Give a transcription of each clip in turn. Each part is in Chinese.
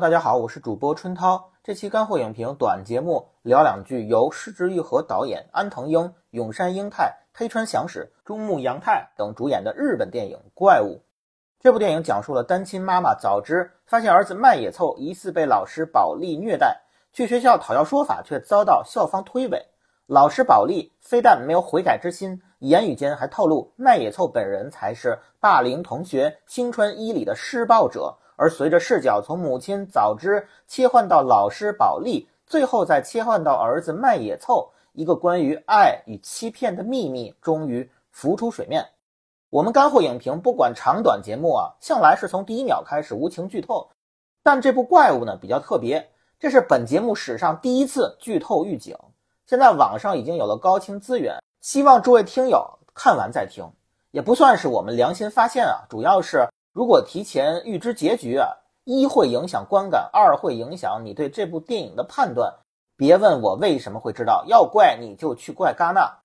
大家好，我是主播春涛。这期干货影评短节目聊两句，由市之愈和导演安藤英、永山英太、黑川祥史、中木阳太等主演的日本电影《怪物》。这部电影讲述了单亲妈妈早知发现儿子麦野凑疑似被老师保利虐待，去学校讨要说法，却遭到校方推诿。老师保利非但没有悔改之心，言语间还透露麦野凑本人才是霸凌同学新川一里的施暴者。而随着视角从母亲早知切换到老师保利，最后再切换到儿子麦野凑，一个关于爱与欺骗的秘密终于浮出水面。我们干货影评不管长短节目啊，向来是从第一秒开始无情剧透。但这部怪物呢比较特别，这是本节目史上第一次剧透预警。现在网上已经有了高清资源，希望诸位听友看完再听，也不算是我们良心发现啊，主要是。如果提前预知结局啊，一会影响观感，二会影响你对这部电影的判断。别问我为什么会知道，要怪你就去怪戛纳。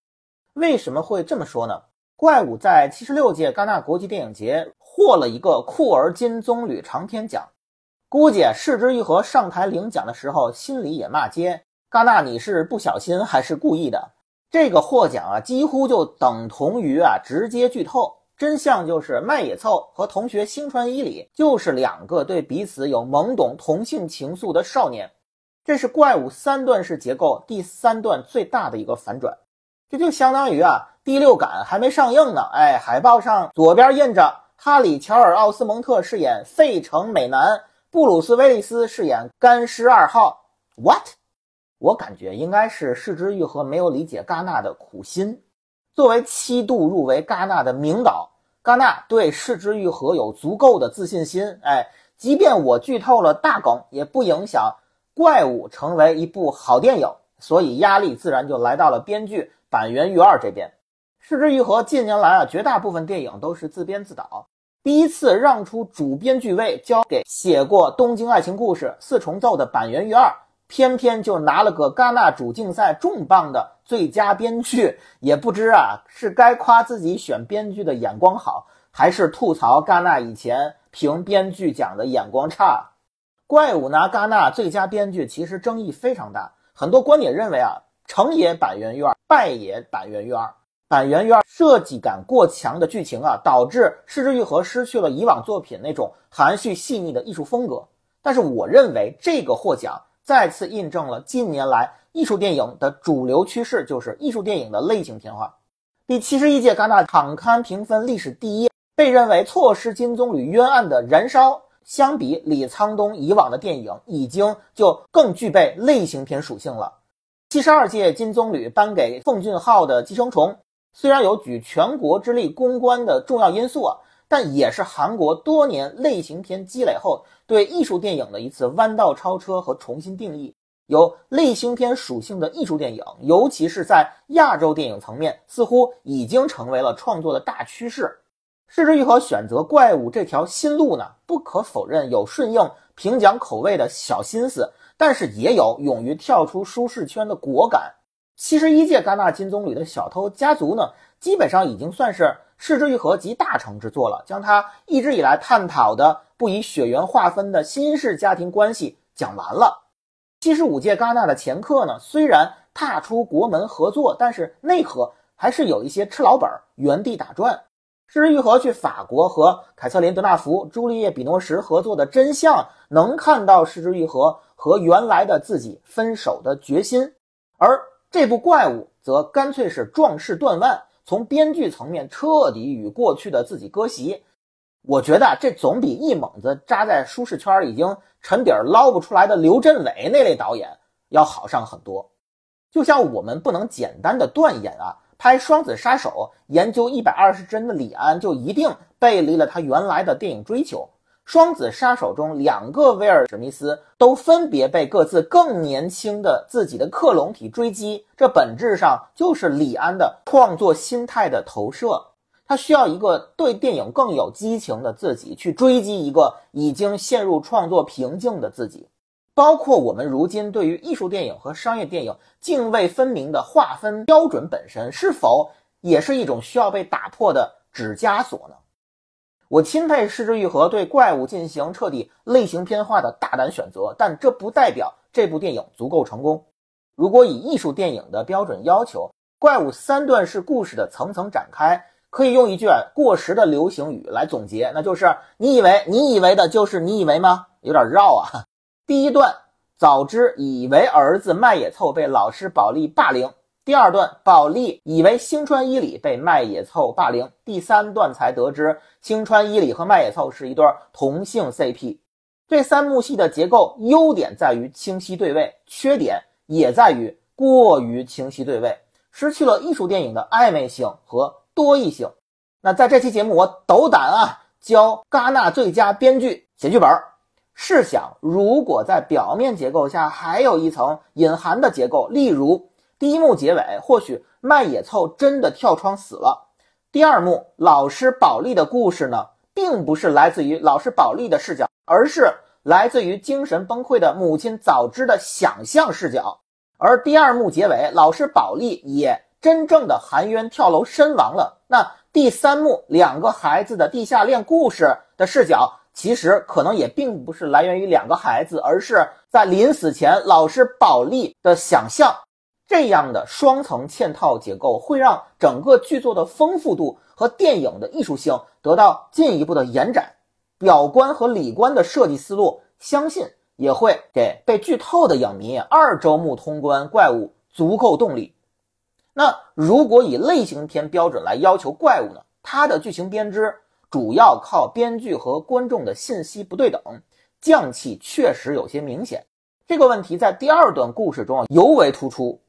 为什么会这么说呢？怪物在七十六届戛纳国际电影节获了一个酷儿金棕榈长片奖，估计市之愈合上台领奖的时候，心里也骂街：戛纳你是不小心还是故意的？这个获奖啊，几乎就等同于啊直接剧透。真相就是麦野凑和同学星川伊里就是两个对彼此有懵懂同性情愫的少年。这是怪物三段式结构第三段最大的一个反转。这就相当于啊，第六感还没上映呢，哎，海报上左边印着哈里乔尔奥斯蒙特饰演费城美男，布鲁斯威利斯饰演干尸二号。What？我感觉应该是市之愈合没有理解戛纳的苦心。作为七度入围戛纳的名导，戛纳对市之愈合有足够的自信心。哎，即便我剧透了大梗，也不影响《怪物》成为一部好电影。所以压力自然就来到了编剧板垣裕二这边。市之愈合近年来啊，绝大部分电影都是自编自导，第一次让出主编剧位交给写过《东京爱情故事》《四重奏》的板垣裕二。偏偏就拿了个戛纳主竞赛重磅的最佳编剧，也不知啊是该夸自己选编剧的眼光好，还是吐槽戛纳以前评编剧奖的眼光差。怪物拿戛纳最佳编剧，其实争议非常大，很多观点认为啊，成也板垣裕二，败也板垣裕二。板垣裕二设计感过强的剧情啊，导致失之愈合失去了以往作品那种含蓄细腻的艺术风格。但是我认为这个获奖。再次印证了近年来艺术电影的主流趋势，就是艺术电影的类型片化。第七十一届戛纳场刊评分历史第一，被认为错失金棕榈冤案的《燃烧》，相比李沧东以往的电影，已经就更具备类型片属性了。七十二届金棕榈颁给奉俊昊的《寄生虫》，虽然有举全国之力攻关的重要因素啊。但也是韩国多年类型片积累后对艺术电影的一次弯道超车和重新定义。有类型片属性的艺术电影，尤其是在亚洲电影层面，似乎已经成为了创作的大趋势。失之愈合选择怪物这条新路呢？不可否认有顺应评奖口味的小心思，但是也有勇于跳出舒适圈的果敢。七十一届戛纳金棕榈的小偷家族呢，基本上已经算是。失之愈合集大成之作了，将他一直以来探讨的不以血缘划分的新式家庭关系讲完了。七十五届戛纳的前客呢，虽然踏出国门合作，但是内核还是有一些吃老本、原地打转。失之愈合去法国和凯瑟琳·德纳福、朱丽叶·比诺什合作的真相，能看到失之愈合和原来的自己分手的决心。而这部怪物则干脆是壮士断腕。从编剧层面彻底与过去的自己割席，我觉得这总比一猛子扎在舒适圈已经沉底儿捞不出来的刘镇伟那类导演要好上很多。就像我们不能简单的断言啊，拍《双子杀手》研究一百二十帧的李安就一定背离了他原来的电影追求。双子杀手中，两个威尔史密斯都分别被各自更年轻的自己的克隆体追击，这本质上就是李安的创作心态的投射。他需要一个对电影更有激情的自己，去追击一个已经陷入创作瓶颈的自己。包括我们如今对于艺术电影和商业电影泾渭分明的划分标准本身，是否也是一种需要被打破的纸枷锁呢？我钦佩失之愈合对怪物进行彻底类型片化的大胆选择，但这不代表这部电影足够成功。如果以艺术电影的标准要求，怪物三段式故事的层层展开，可以用一句过时的流行语来总结，那就是“你以为你以为的就是你以为吗？”有点绕啊。第一段，早知以为儿子麦野凑被老师保利霸凌。第二段，保利以为星川伊里被麦野凑霸凌。第三段才得知星川伊里和麦野凑是一对同性 CP。这三幕戏的结构优点在于清晰对位，缺点也在于过于清晰对位，失去了艺术电影的暧昧性和多义性。那在这期节目，我斗胆啊，教戛纳最佳编剧写剧本。试想，如果在表面结构下还有一层隐含的结构，例如。第一幕结尾，或许麦野凑真的跳窗死了。第二幕，老师保利的故事呢，并不是来自于老师保利的视角，而是来自于精神崩溃的母亲早知的想象视角。而第二幕结尾，老师保利也真正的含冤跳楼身亡了。那第三幕，两个孩子的地下恋故事的视角，其实可能也并不是来源于两个孩子，而是在临死前老师保利的想象。这样的双层嵌套结构会让整个剧作的丰富度和电影的艺术性得到进一步的延展，表观和里观的设计思路，相信也会给被剧透的影迷二周目通关怪物足够动力。那如果以类型片标准来要求怪物呢？它的剧情编织主要靠编剧和观众的信息不对等，降气确实有些明显。这个问题在第二段故事中尤为突出。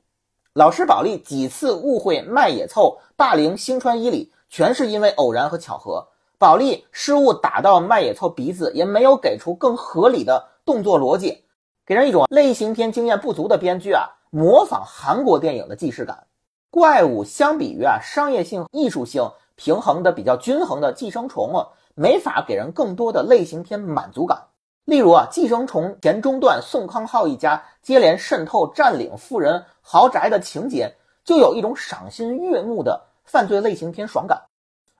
老师保利几次误会麦野凑霸凌星川伊里，全是因为偶然和巧合。保利失误打到麦野凑鼻子，也没有给出更合理的动作逻辑，给人一种类型片经验不足的编剧啊模仿韩国电影的既视感。怪物相比于啊商业性、艺术性平衡的比较均衡的寄生虫啊，没法给人更多的类型片满足感。例如啊，寄生虫前中段，宋康昊一家接连渗透占领富人豪宅的情节，就有一种赏心悦目的犯罪类型片爽感。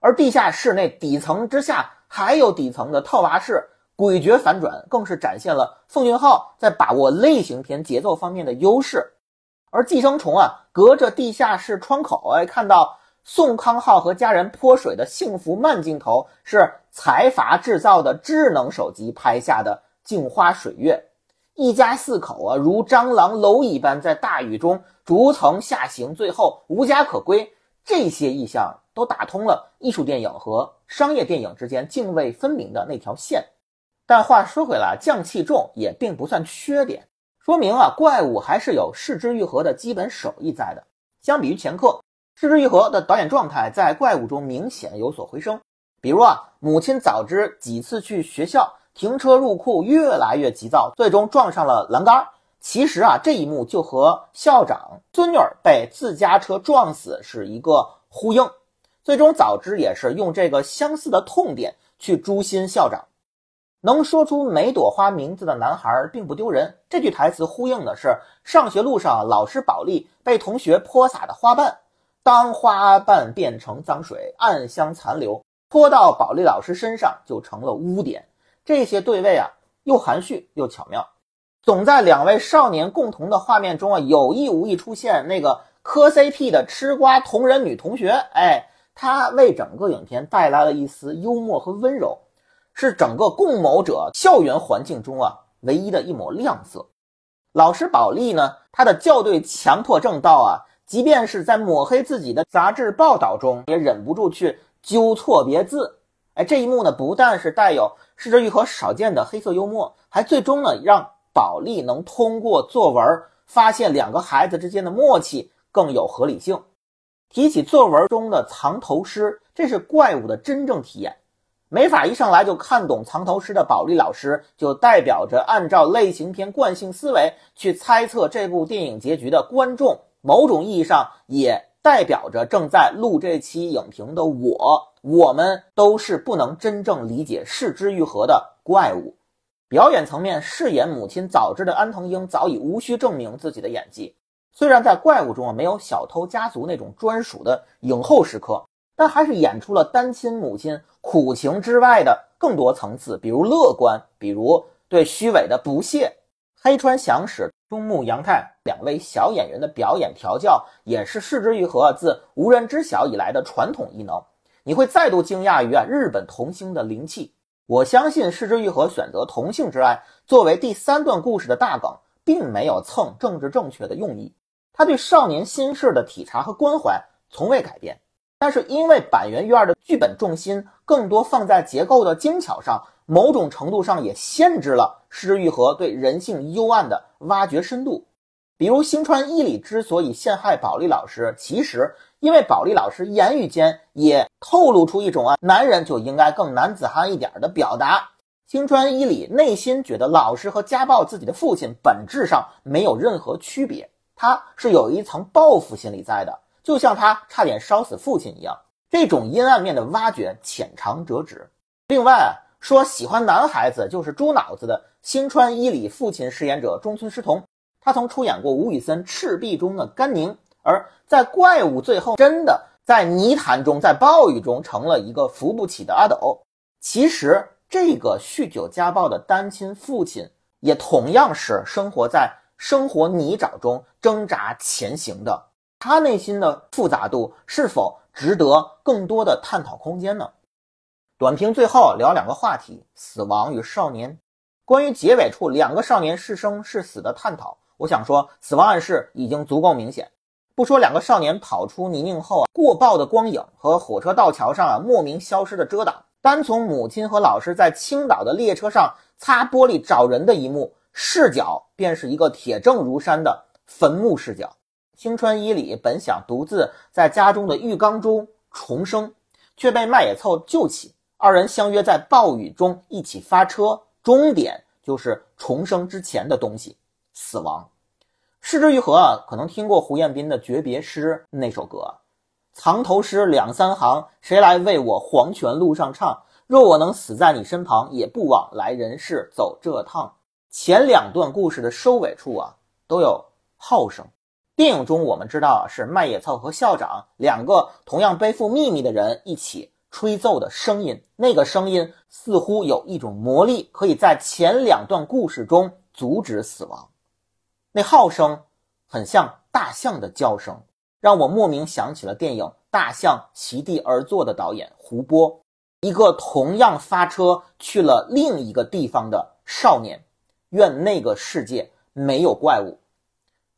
而地下室那底层之下还有底层的套娃式诡谲反转，更是展现了奉俊昊在把握类型片节奏方面的优势。而寄生虫啊，隔着地下室窗口，哎，看到。宋康昊和家人泼水的幸福慢镜头是财阀制造的智能手机拍下的镜花水月，一家四口啊如蟑螂蝼蚁般在大雨中逐层下行，最后无家可归。这些意象都打通了艺术电影和商业电影之间泾渭分明的那条线。但话说回来，降气重也并不算缺点，说明啊怪物还是有视之愈合的基本手艺在的。相比于前客。视之愈合的导演状态在怪物中明显有所回升，比如啊，母亲早知几次去学校停车入库越来越急躁，最终撞上了栏杆。其实啊，这一幕就和校长孙女儿被自家车撞死是一个呼应。最终早知也是用这个相似的痛点去诛心校长。能说出每朵花名字的男孩并不丢人，这句台词呼应的是上学路上老师保利被同学泼洒的花瓣。当花瓣变成脏水，暗香残留，泼到保利老师身上就成了污点。这些对位啊，又含蓄又巧妙，总在两位少年共同的画面中啊，有意无意出现那个磕 CP 的吃瓜同人女同学。哎，她为整个影片带来了一丝幽默和温柔，是整个共谋者校园环境中啊唯一的一抹亮色。老师保利呢，他的校对强迫症到啊。即便是在抹黑自己的杂志报道中，也忍不住去纠错别字。哎，这一幕呢，不但是带有失之愈合少见的黑色幽默，还最终呢让保利能通过作文发现两个孩子之间的默契更有合理性。提起作文中的藏头诗，这是怪物的真正体验。没法一上来就看懂藏头诗的保利老师，就代表着按照类型片惯性思维去猜测这部电影结局的观众。某种意义上也代表着正在录这期影评的我，我们都是不能真正理解视之愈合的怪物。表演层面，饰演母亲早知的安藤英早已无需证明自己的演技。虽然在怪物中啊没有小偷家族那种专属的影后时刻，但还是演出了单亲母亲苦情之外的更多层次，比如乐观，比如对虚伪的不屑。黑川祥史、中木阳太两位小演员的表演调教，也是市之愈合自无人知晓以来的传统艺能。你会再度惊讶于啊日本童星的灵气。我相信市之愈合选择同性之爱作为第三段故事的大梗，并没有蹭政治正确的用意。他对少年心事的体察和关怀从未改变，但是因为板垣院的剧本重心更多放在结构的精巧上。某种程度上也限制了失之愈合对人性幽暗的挖掘深度。比如星川伊里之所以陷害保利老师，其实因为保利老师言语间也透露出一种啊，男人就应该更男子汉一点的表达。星川伊里内心觉得老师和家暴自己的父亲本质上没有任何区别，他是有一层报复心理在的，就像他差点烧死父亲一样。这种阴暗面的挖掘浅尝辄止。另外。说喜欢男孩子就是猪脑子的星川伊里父亲饰演者中村狮童，他曾出演过吴宇森《赤壁》中的甘宁，而在怪物最后真的在泥潭中，在暴雨中成了一个扶不起的阿斗。其实这个酗酒家暴的单亲父亲，也同样是生活在生活泥沼中挣扎前行的，他内心的复杂度是否值得更多的探讨空间呢？短评最后聊两个话题：死亡与少年。关于结尾处两个少年是生是死的探讨，我想说，死亡暗示已经足够明显。不说两个少年跑出泥泞后啊，过曝的光影和火车道桥上啊莫名消失的遮挡，单从母亲和老师在青岛的列车上擦玻璃找人的一幕，视角便是一个铁证如山的坟墓视角。青川伊里本想独自在家中的浴缸中重生，却被麦野凑救起。二人相约在暴雨中一起发车，终点就是重生之前的东西——死亡。失之愈合，可能听过胡彦斌的《诀别诗》那首歌，藏头诗两三行，谁来为我黄泉路上唱？若我能死在你身旁，也不枉来人世走这趟。前两段故事的收尾处啊，都有号声。电影中我们知道是麦野凑和校长两个同样背负秘密的人一起。吹奏的声音，那个声音似乎有一种魔力，可以在前两段故事中阻止死亡。那号声很像大象的叫声，让我莫名想起了电影《大象席地而坐》的导演胡波，一个同样发车去了另一个地方的少年。愿那个世界没有怪物。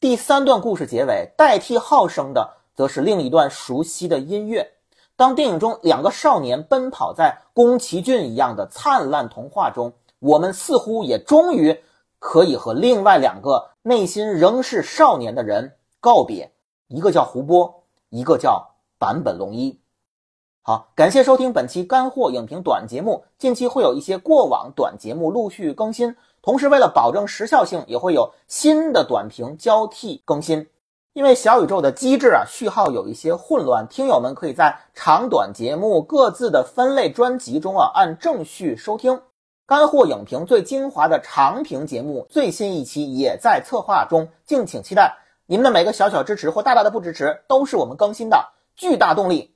第三段故事结尾，代替号声的，则是另一段熟悉的音乐。当电影中两个少年奔跑在宫崎骏一样的灿烂童话中，我们似乎也终于可以和另外两个内心仍是少年的人告别。一个叫胡波，一个叫坂本龙一。好，感谢收听本期干货影评短节目。近期会有一些过往短节目陆续更新，同时为了保证时效性，也会有新的短评交替更新。因为小宇宙的机制啊，序号有一些混乱，听友们可以在长短节目各自的分类专辑中啊按正序收听。干货影评最精华的长评节目最新一期也在策划中，敬请期待。你们的每个小小支持或大大的不支持，都是我们更新的巨大动力。